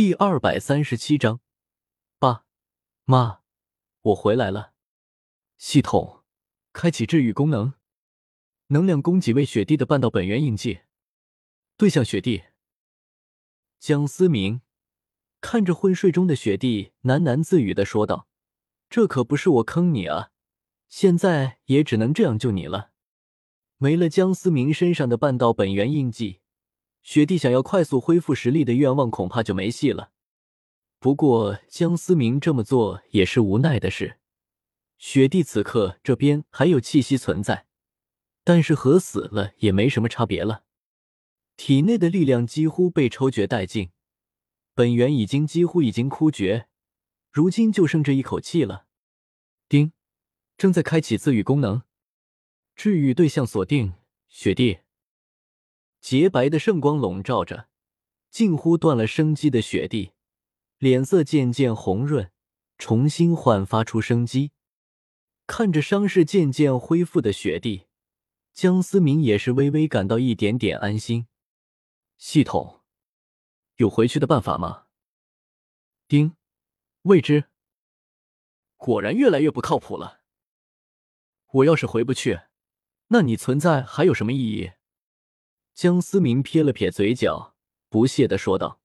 第二百三十七章，爸妈，我回来了。系统开启治愈功能，能量供给为雪帝的半道本源印记，对象雪帝。江思明看着昏睡中的雪帝，喃喃自语的说道：“这可不是我坑你啊，现在也只能这样救你了。没了江思明身上的半道本源印记。”雪帝想要快速恢复实力的愿望恐怕就没戏了。不过江思明这么做也是无奈的事。雪帝此刻这边还有气息存在，但是和死了也没什么差别了。体内的力量几乎被抽绝殆尽，本源已经几乎已经枯绝，如今就剩这一口气了。丁，正在开启自愈功能，治愈对象锁定雪帝。洁白的圣光笼罩着，近乎断了生机的雪地，脸色渐渐红润，重新焕发出生机。看着伤势渐渐恢复的雪地，江思明也是微微感到一点点安心。系统有回去的办法吗？丁，未知。果然越来越不靠谱了。我要是回不去，那你存在还有什么意义？江思明撇了撇嘴角，不屑的说道：“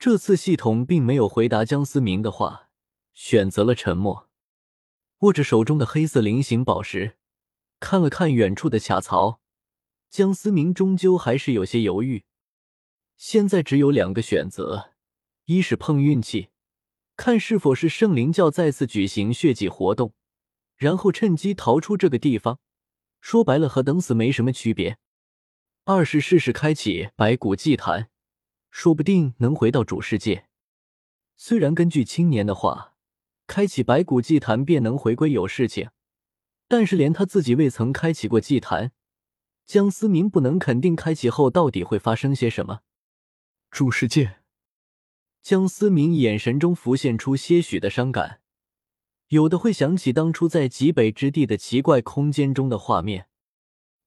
这次系统并没有回答江思明的话，选择了沉默。握着手中的黑色菱形宝石，看了看远处的卡槽，江思明终究还是有些犹豫。现在只有两个选择：一是碰运气，看是否是圣灵教再次举行血祭活动，然后趁机逃出这个地方。说白了，和等死没什么区别。”二是试试开启白骨祭坛，说不定能回到主世界。虽然根据青年的话，开启白骨祭坛便能回归有事情，但是连他自己未曾开启过祭坛，江思明不能肯定开启后到底会发生些什么。主世界，江思明眼神中浮现出些许的伤感，有的会想起当初在极北之地的奇怪空间中的画面。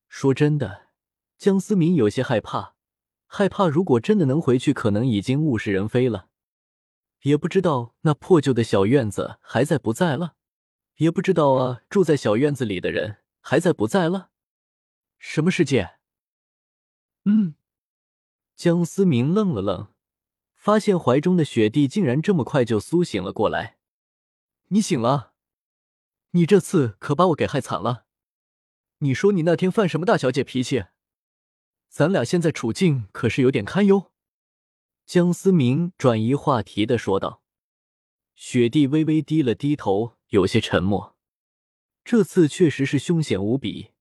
说真的。江思明有些害怕，害怕如果真的能回去，可能已经物是人非了。也不知道那破旧的小院子还在不在了，也不知道啊，住在小院子里的人还在不在了。什么世界？嗯，江思明愣了愣，发现怀中的雪帝竟然这么快就苏醒了过来。你醒了？你这次可把我给害惨了。你说你那天犯什么大小姐脾气？咱俩现在处境可是有点堪忧，江思明转移话题的说道。雪帝微微低了低头，有些沉默。这次确实是凶险无比，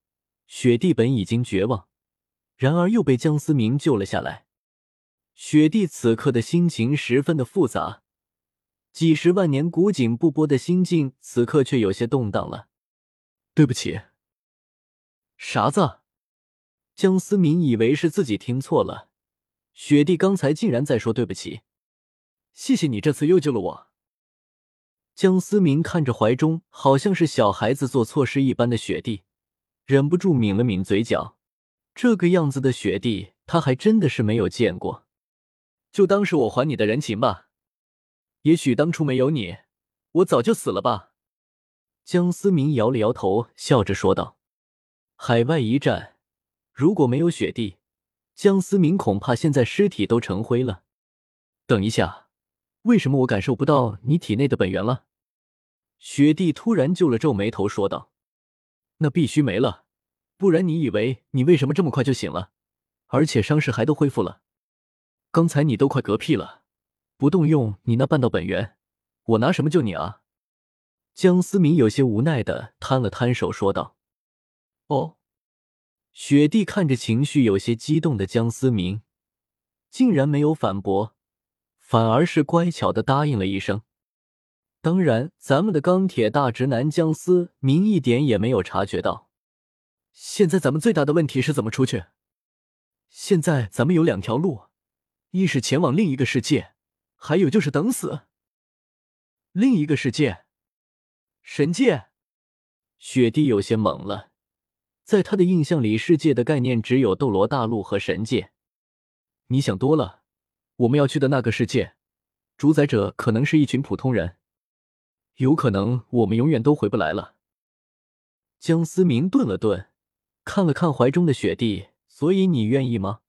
雪帝本已经绝望，然而又被江思明救了下来。雪帝此刻的心情十分的复杂，几十万年古井不波的心境此刻却有些动荡了。对不起，啥子？江思明以为是自己听错了，雪帝刚才竟然在说对不起，谢谢你这次又救了我。江思明看着怀中好像是小孩子做错事一般的雪帝，忍不住抿了抿嘴角，这个样子的雪帝他还真的是没有见过，就当是我还你的人情吧。也许当初没有你，我早就死了吧。江思明摇了摇头，笑着说道：“海外一战。”如果没有雪帝，江思明恐怕现在尸体都成灰了。等一下，为什么我感受不到你体内的本源了？雪帝突然皱了皱眉头说道：“那必须没了，不然你以为你为什么这么快就醒了，而且伤势还都恢复了？刚才你都快嗝屁了，不动用你那半道本源，我拿什么救你啊？”江思明有些无奈的摊了摊手说道：“哦。”雪帝看着情绪有些激动的江思明，竟然没有反驳，反而是乖巧的答应了一声。当然，咱们的钢铁大直男江思明一点也没有察觉到。现在咱们最大的问题是怎么出去？现在咱们有两条路，一是前往另一个世界，还有就是等死。另一个世界，神界。雪帝有些懵了。在他的印象里，世界的概念只有斗罗大陆和神界。你想多了，我们要去的那个世界主宰者可能是一群普通人，有可能我们永远都回不来了。江思明顿了顿，看了看怀中的雪地，所以你愿意吗？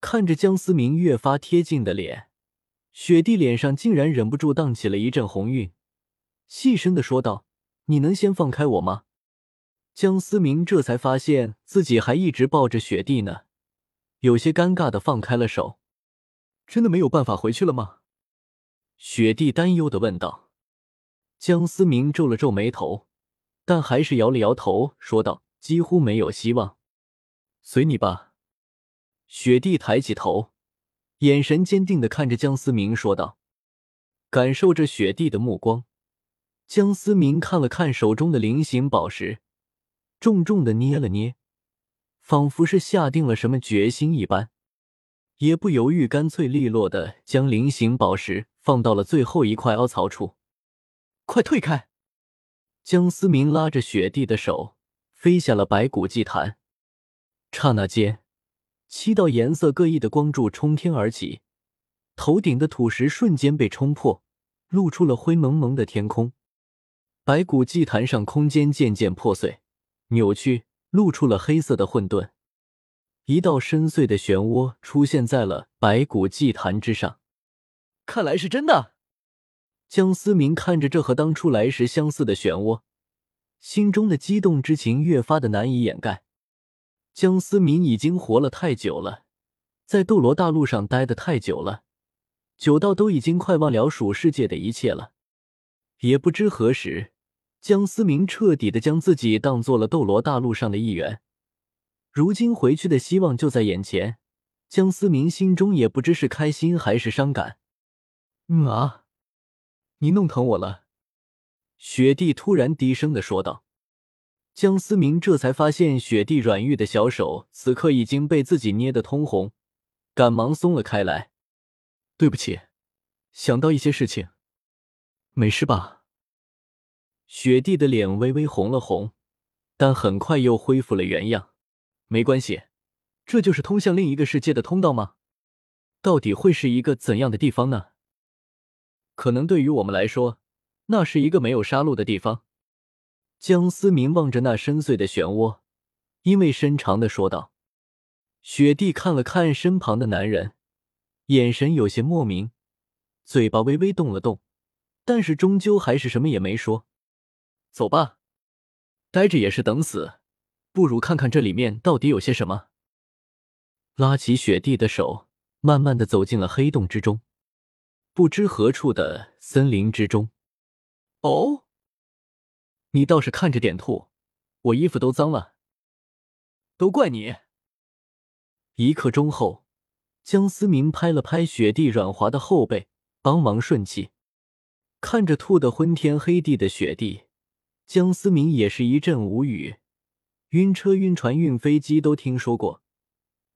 看着江思明越发贴近的脸，雪地脸上竟然忍不住荡起了一阵红晕，细声的说道：“你能先放开我吗？”江思明这才发现自己还一直抱着雪地呢，有些尴尬的放开了手。真的没有办法回去了吗？雪地担忧的问道。江思明皱了皱眉头，但还是摇了摇头，说道：“几乎没有希望，随你吧。”雪地抬起头，眼神坚定的看着江思明，说道：“感受着雪地的目光，江思明看了看手中的菱形宝石，重重的捏了捏，仿佛是下定了什么决心一般，也不犹豫，干脆利落的将菱形宝石放到了最后一块凹槽处。快退开！”江思明拉着雪地的手飞下了白骨祭坛，刹那间。七道颜色各异的光柱冲天而起，头顶的土石瞬间被冲破，露出了灰蒙蒙的天空。白骨祭坛上空间渐渐破碎、扭曲，露出了黑色的混沌。一道深邃的漩涡出现在了白骨祭坛之上。看来是真的。江思明看着这和当初来时相似的漩涡，心中的激动之情越发的难以掩盖。江思明已经活了太久了，在斗罗大陆上待的太久了，久到都已经快忘了属世界的一切了。也不知何时，江思明彻底的将自己当做了斗罗大陆上的一员。如今回去的希望就在眼前，江思明心中也不知是开心还是伤感。嗯啊，你弄疼我了。雪帝突然低声的说道。江思明这才发现，雪帝软玉的小手此刻已经被自己捏得通红，赶忙松了开来。对不起，想到一些事情。没事吧？雪地的脸微微红了红，但很快又恢复了原样。没关系，这就是通向另一个世界的通道吗？到底会是一个怎样的地方呢？可能对于我们来说，那是一个没有杀戮的地方。江思明望着那深邃的漩涡，意味深长的说道：“雪地看了看身旁的男人，眼神有些莫名，嘴巴微微动了动，但是终究还是什么也没说。走吧，待着也是等死，不如看看这里面到底有些什么。”拉起雪地的手，慢慢的走进了黑洞之中，不知何处的森林之中。哦。你倒是看着点吐，我衣服都脏了。都怪你！一刻钟后，江思明拍了拍雪地软滑的后背，帮忙顺气。看着吐得昏天黑地的雪地，江思明也是一阵无语。晕车、晕船、晕飞机都听说过，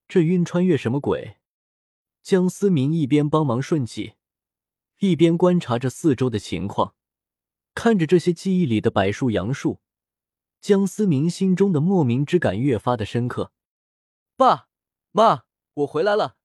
这晕穿越什么鬼？江思明一边帮忙顺气，一边观察着四周的情况。看着这些记忆里的柏树、杨树，江思明心中的莫名之感越发的深刻。爸妈，我回来了。